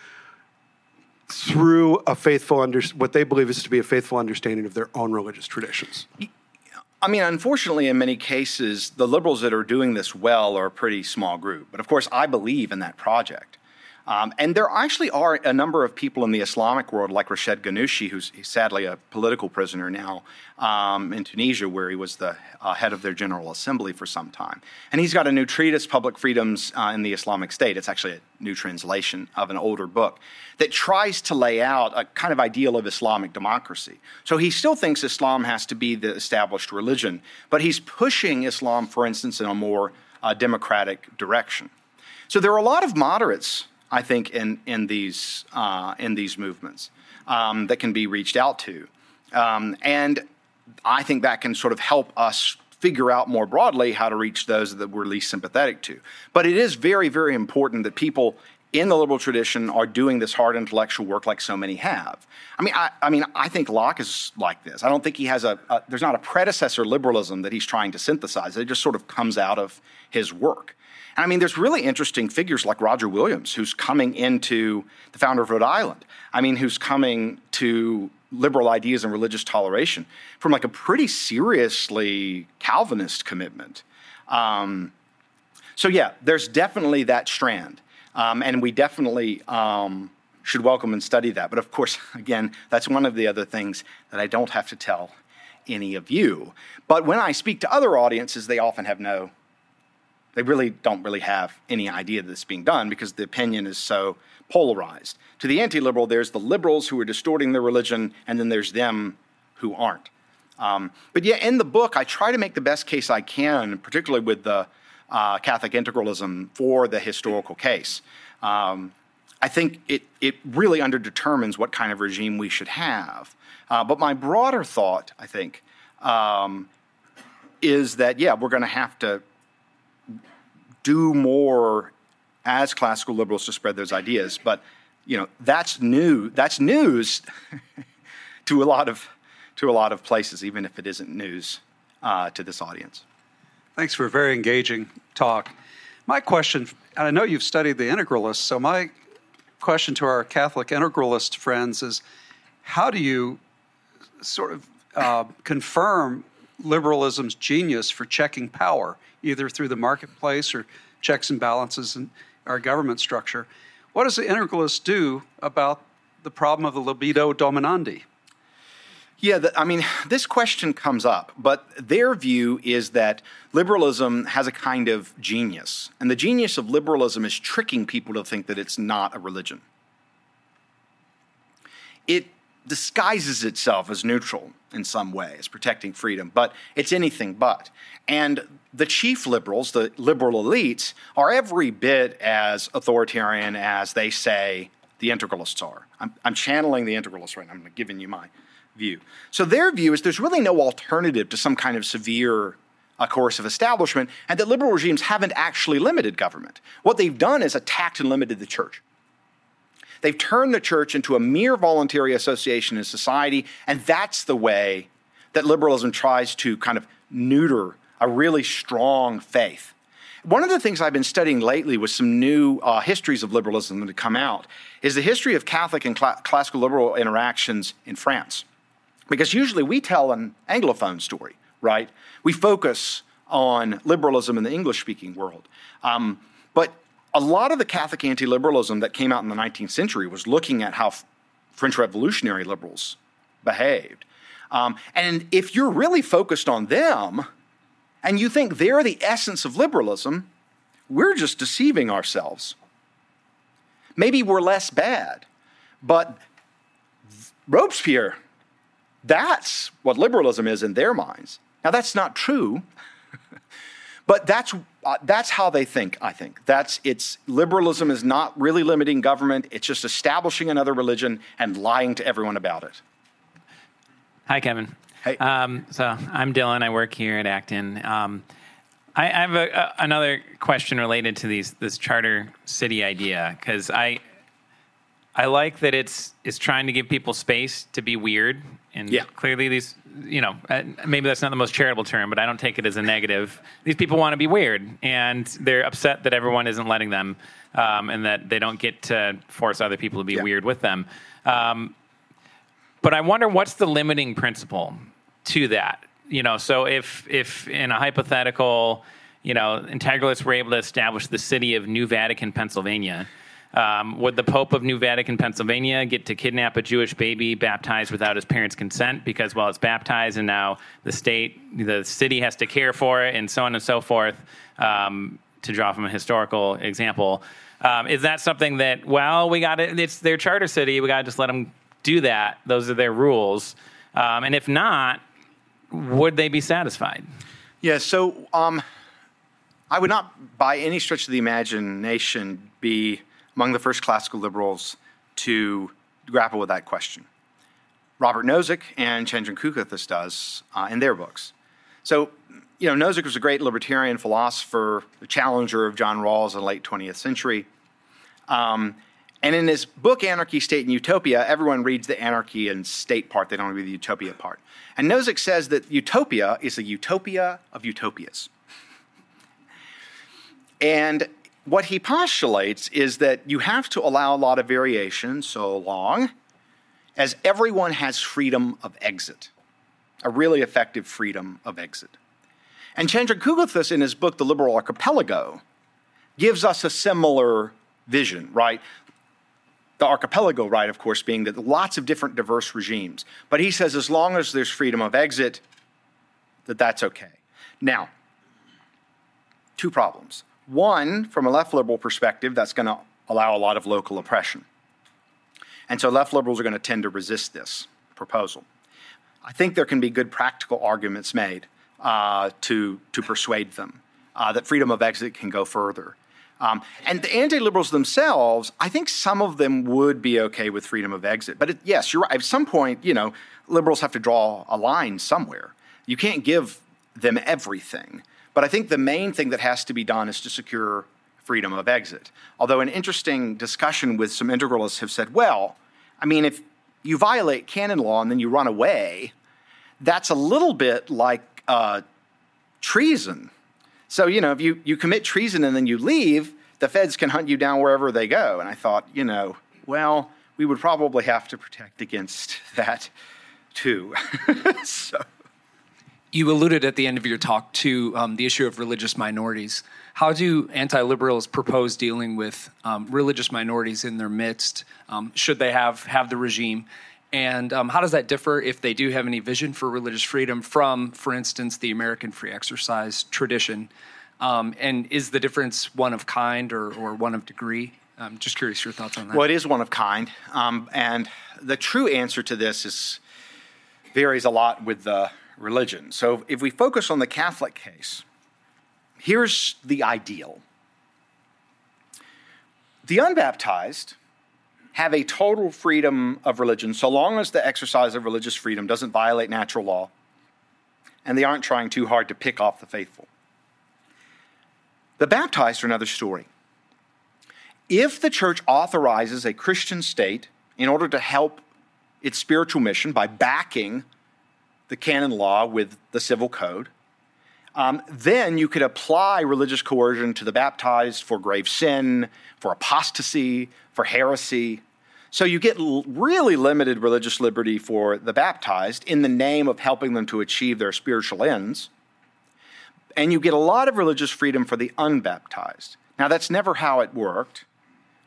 [SPEAKER 6] through a faithful under, what they believe is to be a faithful understanding of their own religious traditions?
[SPEAKER 1] I mean, unfortunately, in many cases, the liberals that are doing this well are a pretty small group. But of course, I believe in that project. Um, and there actually are a number of people in the Islamic world, like Rashid Ghannouchi, who's sadly a political prisoner now um, in Tunisia, where he was the uh, head of their General Assembly for some time. And he's got a new treatise, Public Freedoms uh, in the Islamic State. It's actually a new translation of an older book that tries to lay out a kind of ideal of Islamic democracy. So he still thinks Islam has to be the established religion, but he's pushing Islam, for instance, in a more uh, democratic direction. So there are a lot of moderates I think, in, in, these, uh, in these movements um, that can be reached out to. Um, and I think that can sort of help us figure out more broadly how to reach those that we're least sympathetic to. But it is very, very important that people in the liberal tradition are doing this hard intellectual work like so many have. I mean, I, I mean, I think Locke is like this. I don't think he has a, a, there's not a predecessor liberalism that he's trying to synthesize. It just sort of comes out of his work. And I mean, there's really interesting figures like Roger Williams, who's coming into the founder of Rhode Island. I mean, who's coming to liberal ideas and religious toleration from like a pretty seriously Calvinist commitment. Um, so yeah, there's definitely that strand. Um, and we definitely um, should welcome and study that. But of course, again, that's one of the other things that I don't have to tell any of you. But when I speak to other audiences, they often have no, they really don't really have any idea that is being done because the opinion is so polarized. To the anti liberal, there's the liberals who are distorting their religion, and then there's them who aren't. Um, but yeah, in the book, I try to make the best case I can, particularly with the uh, Catholic integralism for the historical case. Um, I think it, it really underdetermines what kind of regime we should have. Uh, but my broader thought, I think, um, is that, yeah, we're going to have to do more as classical liberals to spread those ideas. But, you know, that's new. That's news to a lot of to a lot of places, even if it isn't news uh, to this audience.
[SPEAKER 7] Thanks for a very engaging talk. My question, and I know you've studied the integralists, so my question to our Catholic integralist friends is how do you sort of uh, confirm liberalism's genius for checking power, either through the marketplace or checks and balances in our government structure? What does the integralist do about the problem of the libido dominandi?
[SPEAKER 1] Yeah, the, I mean, this question comes up, but their view is that liberalism has a kind of genius. And the genius of liberalism is tricking people to think that it's not a religion. It disguises itself as neutral in some way, as protecting freedom, but it's anything but. And the chief liberals, the liberal elites, are every bit as authoritarian as they say the integralists are. I'm, I'm channeling the integralists right now. I'm giving you my view. So their view is there's really no alternative to some kind of severe uh, coercive establishment, and that liberal regimes haven't actually limited government. What they've done is attacked and limited the church. They've turned the church into a mere voluntary association in society, and that's the way that liberalism tries to kind of neuter a really strong faith. One of the things I've been studying lately with some new uh, histories of liberalism that have come out is the history of Catholic and cl- classical liberal interactions in France. Because usually we tell an Anglophone story, right? We focus on liberalism in the English speaking world. Um, but a lot of the Catholic anti liberalism that came out in the 19th century was looking at how French revolutionary liberals behaved. Um, and if you're really focused on them and you think they're the essence of liberalism, we're just deceiving ourselves. Maybe we're less bad, but Robespierre that's what liberalism is in their minds. Now, that's not true, but that's, uh, that's how they think, I think. That's, it's, liberalism is not really limiting government, it's just establishing another religion and lying to everyone about it.
[SPEAKER 8] Hi, Kevin.
[SPEAKER 1] Hey.
[SPEAKER 8] Um, so I'm Dylan. I work here at Acton. Um, I, I, have a, a, another question related to these this charter city idea because I I like that it's it's trying to give people space to be weird, and
[SPEAKER 1] yeah.
[SPEAKER 8] clearly these, you know, uh, maybe that's not the most charitable term, but I don't take it as a negative. These people want to be weird, and they're upset that everyone isn't letting them, um, and that they don't get to force other people to be
[SPEAKER 1] yeah.
[SPEAKER 8] weird with them. Um, but I wonder what's the limiting principle to that. You know, so if if in a hypothetical, you know, integralists were able to establish the city of New Vatican, Pennsylvania um, would the Pope of New Vatican, Pennsylvania, get to kidnap a Jewish baby baptized without his parents' consent because, well, it's baptized and now the state, the city has to care for it and so on and so forth, um, to draw from a historical example? Um, is that something that, well, we got it, it's their charter city, we got to just let them do that? Those are their rules. Um, and if not, would they be satisfied?
[SPEAKER 1] Yeah, so um, I would not, by any stretch of the imagination, be among the first classical liberals to grapple with that question. Robert Nozick and Chandran Kukathas does uh, in their books. So, you know, Nozick was a great libertarian philosopher, the challenger of John Rawls in the late 20th century. Um, and in his book, Anarchy, State, and Utopia, everyone reads the anarchy and state part, they don't read the utopia part. And Nozick says that utopia is a utopia of utopias. And what he postulates is that you have to allow a lot of variation so long as everyone has freedom of exit, a really effective freedom of exit. And Chandran Kukathas, in his book, The Liberal Archipelago, gives us a similar vision, right? The archipelago, right, of course, being that lots of different diverse regimes. But he says as long as there's freedom of exit, that that's okay. Now, two problems. One, from a left liberal perspective, that's going to allow a lot of local oppression. And so left liberals are going to tend to resist this proposal. I think there can be good practical arguments made uh, to, to persuade them uh, that freedom of exit can go further. Um, and the anti liberals themselves, I think some of them would be okay with freedom of exit. But it, yes, you're right. At some point, you know, liberals have to draw a line somewhere. You can't give them everything. But I think the main thing that has to be done is to secure freedom of exit. Although an interesting discussion with some integralists have said, well, I mean, if you violate canon law and then you run away, that's a little bit like uh, treason. So, you know, if you, you commit treason and then you leave, the feds can hunt you down wherever they go. And I thought, you know, well, we would probably have to protect against that too. so.
[SPEAKER 9] You alluded at the end of your talk to um, the issue of religious minorities. How do anti liberals propose dealing with um, religious minorities in their midst? Um, should they have, have the regime? And um, how does that differ if they do have any vision for religious freedom from, for instance, the American free exercise tradition? Um, and is the difference one of kind or, or one of degree? I'm just curious your thoughts on that.
[SPEAKER 1] Well, it is one of kind. Um, and the true answer to this is varies a lot with the religion. So if we focus on the Catholic case, here's the ideal the unbaptized have a total freedom of religion so long as the exercise of religious freedom doesn't violate natural law and they aren't trying too hard to pick off the faithful. The baptized are another story. If the church authorizes a Christian state in order to help its spiritual mission by backing the canon law with the civil code, um, then you could apply religious coercion to the baptized for grave sin, for apostasy, for heresy. So you get l- really limited religious liberty for the baptized in the name of helping them to achieve their spiritual ends. And you get a lot of religious freedom for the unbaptized. Now, that's never how it worked.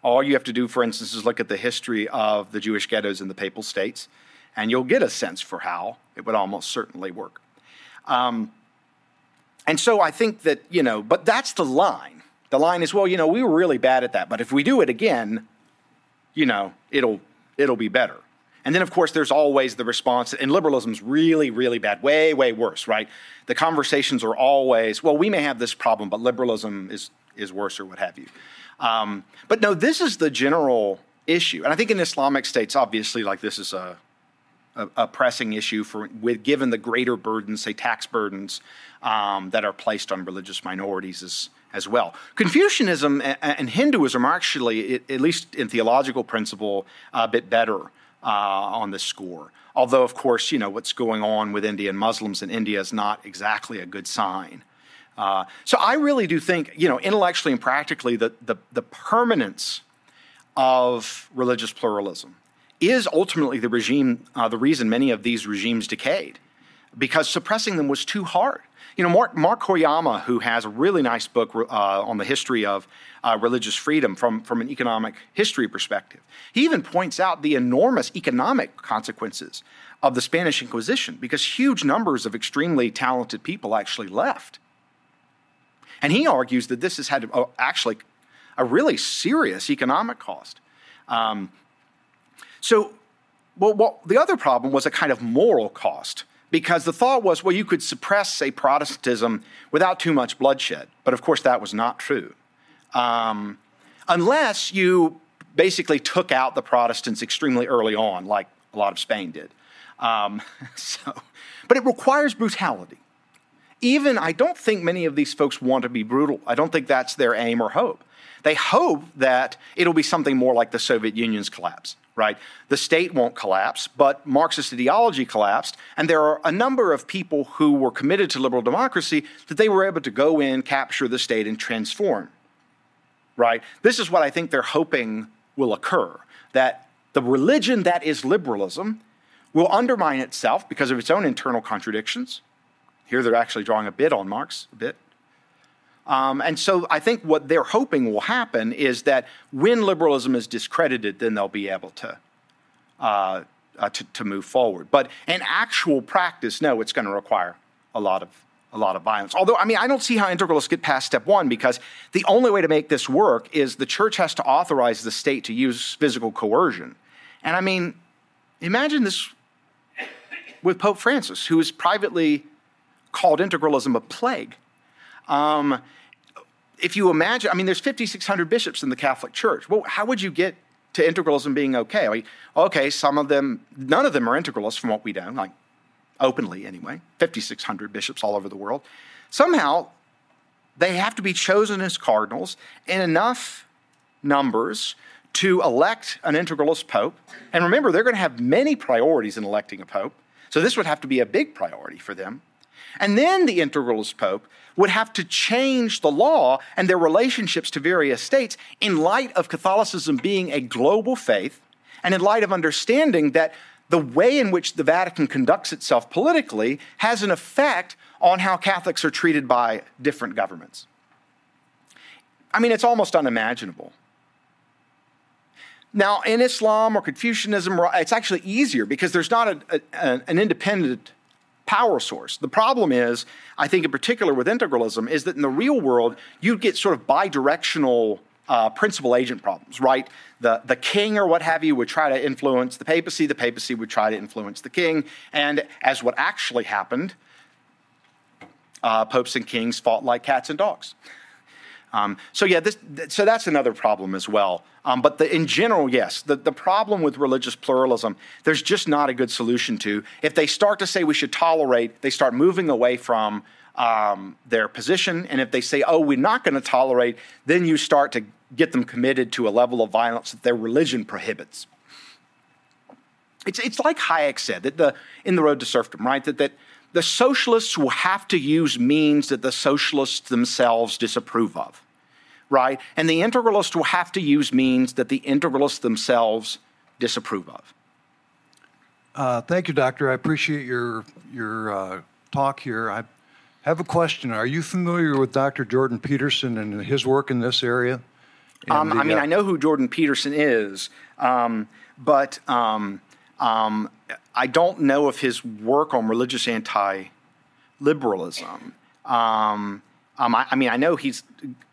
[SPEAKER 1] All you have to do, for instance, is look at the history of the Jewish ghettos in the Papal States, and you'll get a sense for how it would almost certainly work. Um, and so I think that, you know, but that's the line. The line is, well, you know, we were really bad at that, but if we do it again, you know, it'll it'll be better. And then of course there's always the response and liberalism's really really bad, way way worse, right? The conversations are always, well, we may have this problem, but liberalism is is worse or what have you. Um, but no, this is the general issue. And I think in Islamic states obviously like this is a a, a pressing issue for with given the greater burdens, say tax burdens, um, that are placed on religious minorities as as well. Confucianism and, and Hinduism are actually, at least in theological principle, a bit better uh, on this score. Although, of course, you know what's going on with Indian Muslims in India is not exactly a good sign. Uh, so I really do think, you know, intellectually and practically, the, the, the permanence of religious pluralism is ultimately the regime, uh, the reason many of these regimes decayed, because suppressing them was too hard. You know, Mark, Mark Koyama, who has a really nice book uh, on the history of uh, religious freedom from, from an economic history perspective, he even points out the enormous economic consequences of the Spanish Inquisition because huge numbers of extremely talented people actually left. And he argues that this has had uh, actually a really serious economic cost. Um, so, well, well, the other problem was a kind of moral cost because the thought was, well, you could suppress, say, Protestantism without too much bloodshed. But of course, that was not true. Um, unless you basically took out the Protestants extremely early on, like a lot of Spain did. Um, so, but it requires brutality. Even, I don't think many of these folks want to be brutal. I don't think that's their aim or hope. They hope that it'll be something more like the Soviet Union's collapse, right? The state won't collapse, but Marxist ideology collapsed, and there are a number of people who were committed to liberal democracy that they were able to go in, capture the state, and transform, right? This is what I think they're hoping will occur that the religion that is liberalism will undermine itself because of its own internal contradictions. Here they're actually drawing a bit on Marx, a bit. Um, and so I think what they're hoping will happen is that when liberalism is discredited, then they'll be able to, uh, uh, to, to, move forward. But in actual practice, no, it's going to require a lot of a lot of violence. Although, I mean, I don't see how integralists get past step one because the only way to make this work is the church has to authorize the state to use physical coercion. And I mean, imagine this with Pope Francis, who has privately called integralism a plague. Um, if you imagine, I mean, there's 5,600 bishops in the Catholic Church. Well, how would you get to integralism being okay? I mean, okay, some of them, none of them are integralists from what we know, like openly anyway, 5,600 bishops all over the world. Somehow, they have to be chosen as cardinals in enough numbers to elect an integralist pope. And remember, they're going to have many priorities in electing a pope. So this would have to be a big priority for them. And then the integralist pope would have to change the law and their relationships to various states in light of Catholicism being a global faith and in light of understanding that the way in which the Vatican conducts itself politically has an effect on how Catholics are treated by different governments. I mean, it's almost unimaginable. Now, in Islam or Confucianism, it's actually easier because there's not a, a, an independent power source. The problem is, I think in particular with integralism, is that in the real world, you get sort of bidirectional uh, principal agent problems, right? The, the king or what have you would try to influence the papacy, the papacy would try to influence the king, and as what actually happened, uh, popes and kings fought like cats and dogs. Um, so yeah, this, so that's another problem as well. Um, but the, in general, yes, the, the problem with religious pluralism, there's just not a good solution to. If they start to say we should tolerate, they start moving away from um, their position. And if they say, oh, we're not going to tolerate, then you start to get them committed to a level of violence that their religion prohibits. It's, it's like Hayek said that the, in The Road to Serfdom, right? That, that the socialists will have to use means that the socialists themselves disapprove of, right? And the integralists will have to use means that the integralists themselves disapprove of.
[SPEAKER 10] Uh, thank you, Doctor. I appreciate your your uh, talk here. I have a question. Are you familiar with Dr. Jordan Peterson and his work in this area?
[SPEAKER 1] Um, the, I mean, uh, I know who Jordan Peterson is, um, but um, um I don't know if his work on religious anti-liberalism. Um, um, I, I, mean, I know he's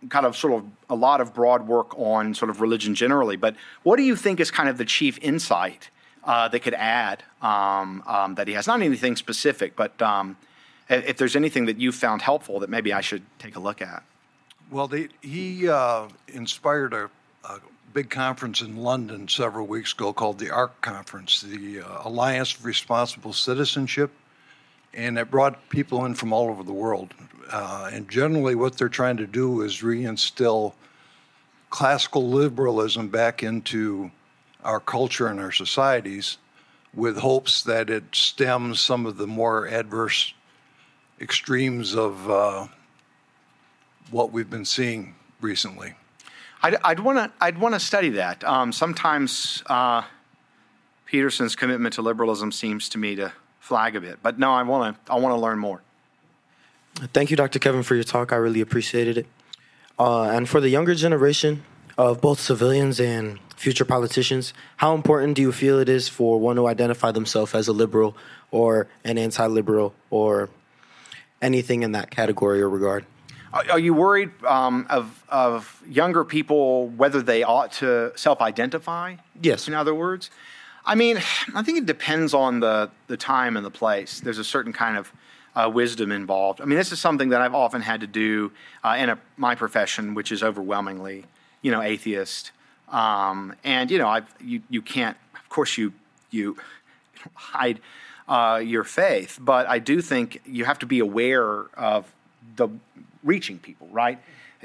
[SPEAKER 1] kind of sort of a lot of broad work on sort of religion generally, but what do you think is kind of the chief insight uh, that could add um, um, that he has? Not anything specific, but um, if there's anything that you found helpful that maybe I should take a look at.
[SPEAKER 10] Well, the, he uh, inspired a, a big conference in London several weeks ago called the ARC Conference, the uh, Alliance for Responsible Citizenship, and it brought people in from all over the world. Uh, and generally, what they're trying to do is reinstill classical liberalism back into our culture and our societies with hopes that it stems some of the more adverse extremes of uh, what we've been seeing recently.
[SPEAKER 1] I'd, want to I'd want to study that. Um, sometimes uh, Peterson's commitment to liberalism seems to me to flag a bit, but no, I want to I want to learn more.
[SPEAKER 11] Thank you, Dr. Kevin, for your talk. I really appreciated it. Uh, and for the younger generation of both civilians and future politicians, how important do you feel it is for one to identify themselves as a liberal or an anti-liberal or anything in that category or regard?
[SPEAKER 1] Are you worried um, of, of younger people whether they ought to self identify?
[SPEAKER 11] Yes.
[SPEAKER 1] In other words? I mean, I think it depends on the, the time and the place. There's a certain kind of uh, wisdom involved. I mean, this is something that I've often had to do uh, in a, my profession, which is overwhelmingly, you know, atheist. Um, and you know, I've, you you can't, of course, you you hide uh, your faith, but I do think you have to be aware of the reaching people, right?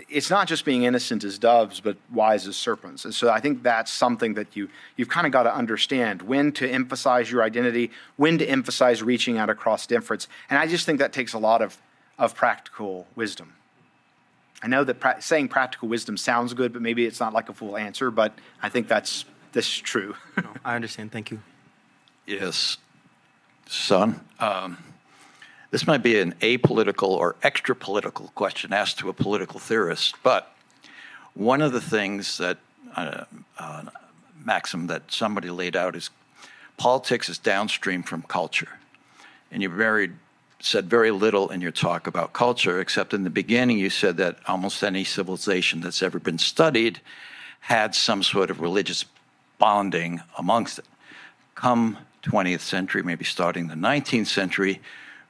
[SPEAKER 1] it's not just being innocent as doves, but wise as serpents. And so I think that's something that you you've kind of got to understand when to emphasize your identity, when to emphasize reaching out across difference. And I just think that takes a lot of of practical wisdom. I know that pra- saying practical wisdom sounds good, but maybe it's not like a full answer. But I think that's this is true.
[SPEAKER 11] no, I understand. Thank you.
[SPEAKER 12] Yes, son. Um, this might be an apolitical or extra political question asked to a political theorist, but one of the things that uh, uh, maxim that somebody laid out is politics is downstream from culture, and you very said very little in your talk about culture, except in the beginning you said that almost any civilization that's ever been studied had some sort of religious bonding amongst it. Come 20th century, maybe starting the 19th century,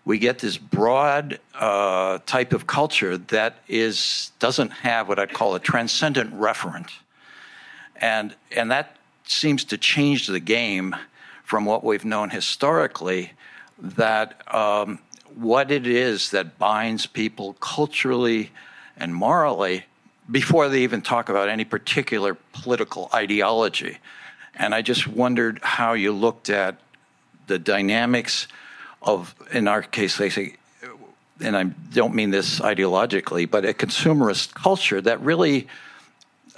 [SPEAKER 12] we get this broad uh, type of culture that is doesn't have what I'd call a transcendent referent, and and that seems to change the game from what we've known historically. That um, what it is that binds people culturally and morally before they even talk about any particular political ideology. And I just wondered how you looked at the dynamics of, in our case, they say, and I don't mean this ideologically, but a consumerist culture that really,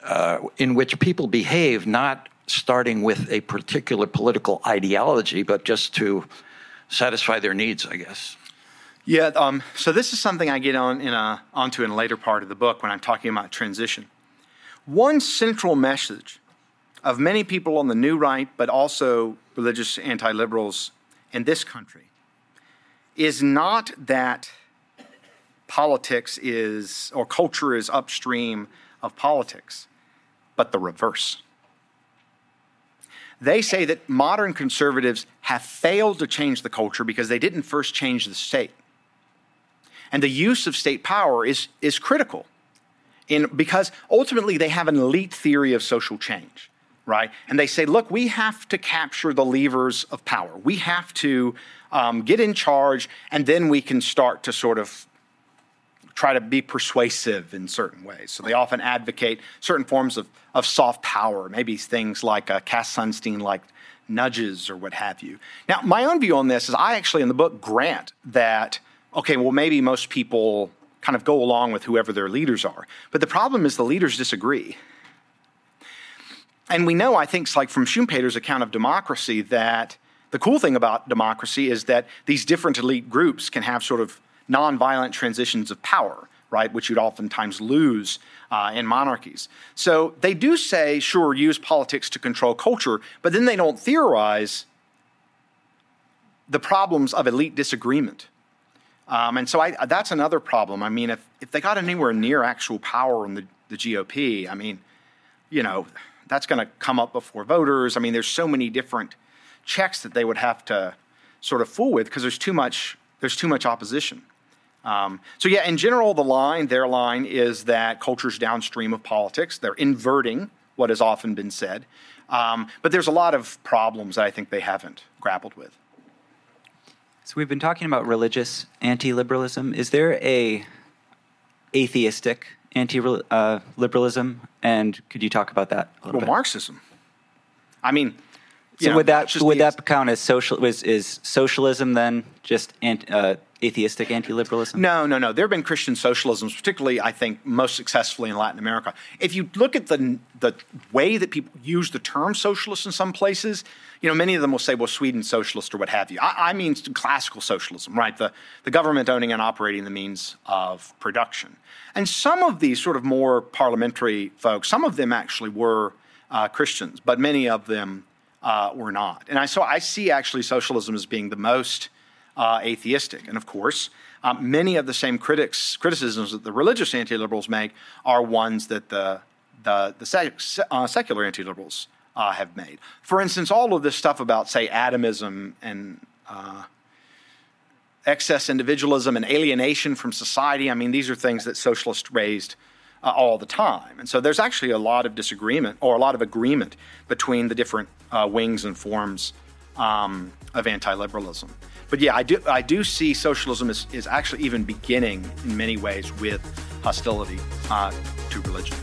[SPEAKER 12] uh, in which people behave not starting with a particular political ideology, but just to satisfy their needs, I guess.
[SPEAKER 1] Yeah, um, so this is something I get on in a, onto in a later part of the book when I'm talking about transition. One central message of many people on the new right, but also religious anti liberals in this country, is not that politics is or culture is upstream of politics, but the reverse. They say that modern conservatives have failed to change the culture because they didn't first change the state. And the use of state power is, is critical in, because ultimately they have an elite theory of social change, right? And they say, look, we have to capture the levers of power. We have to um, get in charge, and then we can start to sort of try to be persuasive in certain ways. So they often advocate certain forms of, of soft power, maybe things like uh, Cass Sunstein like nudges or what have you. Now, my own view on this is I actually in the book grant that, okay, well, maybe most people kind of go along with whoever their leaders are. But the problem is the leaders disagree. And we know, I think, like from Schumpeter's account of democracy, that the cool thing about democracy is that these different elite groups can have sort of nonviolent transitions of power, right, which you'd oftentimes lose uh, in monarchies. So they do say, sure, use politics to control culture, but then they don't theorize the problems of elite disagreement. Um, and so I, that's another problem. I mean, if, if they got anywhere near actual power in the, the GOP, I mean, you know, that's going to come up before voters. I mean, there's so many different checks that they would have to sort of fool with because there's too much there's too much opposition. Um, so yeah, in general, the line their line is that culture's downstream of politics. They're inverting what has often been said, um, but there's a lot of problems that I think they haven't grappled with.
[SPEAKER 13] So we've been talking about religious anti-liberalism. Is there a atheistic anti-liberalism, and could you talk about that? A little bit?
[SPEAKER 1] well, bit? Marxism. I mean,
[SPEAKER 13] so know, would that would that count as social? Is, is socialism then just anti, uh, atheistic anti-liberalism?
[SPEAKER 1] No, no, no. There have been Christian socialisms, particularly I think most successfully in Latin America. If you look at the the way that people use the term socialist in some places, you know, many of them will say, "Well, Sweden's socialist" or what have you. I, I mean classical socialism, right? The the government owning and operating the means of production. And some of these sort of more parliamentary folks, some of them actually were uh, Christians, but many of them uh, were not. And I, so I see actually socialism as being the most uh, atheistic. And of course, um, many of the same critics, criticisms that the religious anti liberals make are ones that the, the, the sec, uh, secular anti liberals uh, have made. For instance, all of this stuff about, say, atomism and uh, excess individualism and alienation from society, I mean, these are things that socialists raised uh, all the time. And so there's actually a lot of disagreement or a lot of agreement between the different uh, wings and forms um, of anti liberalism. But yeah, I do, I do see socialism is, is actually even beginning in many ways with hostility uh, to religion.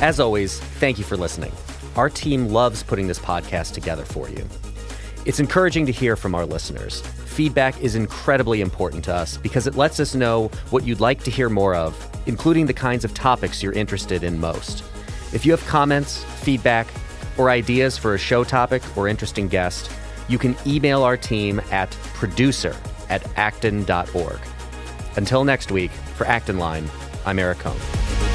[SPEAKER 2] As always, thank you for listening. Our team loves putting this podcast together for you. It's encouraging to hear from our listeners. Feedback is incredibly important to us because it lets us know what you'd like to hear more of, including the kinds of topics you're interested in most. If you have comments, feedback, or ideas for a show topic or interesting guest, you can email our team at producer at acton.org. Until next week, for Acton Line, I'm Eric Kohn.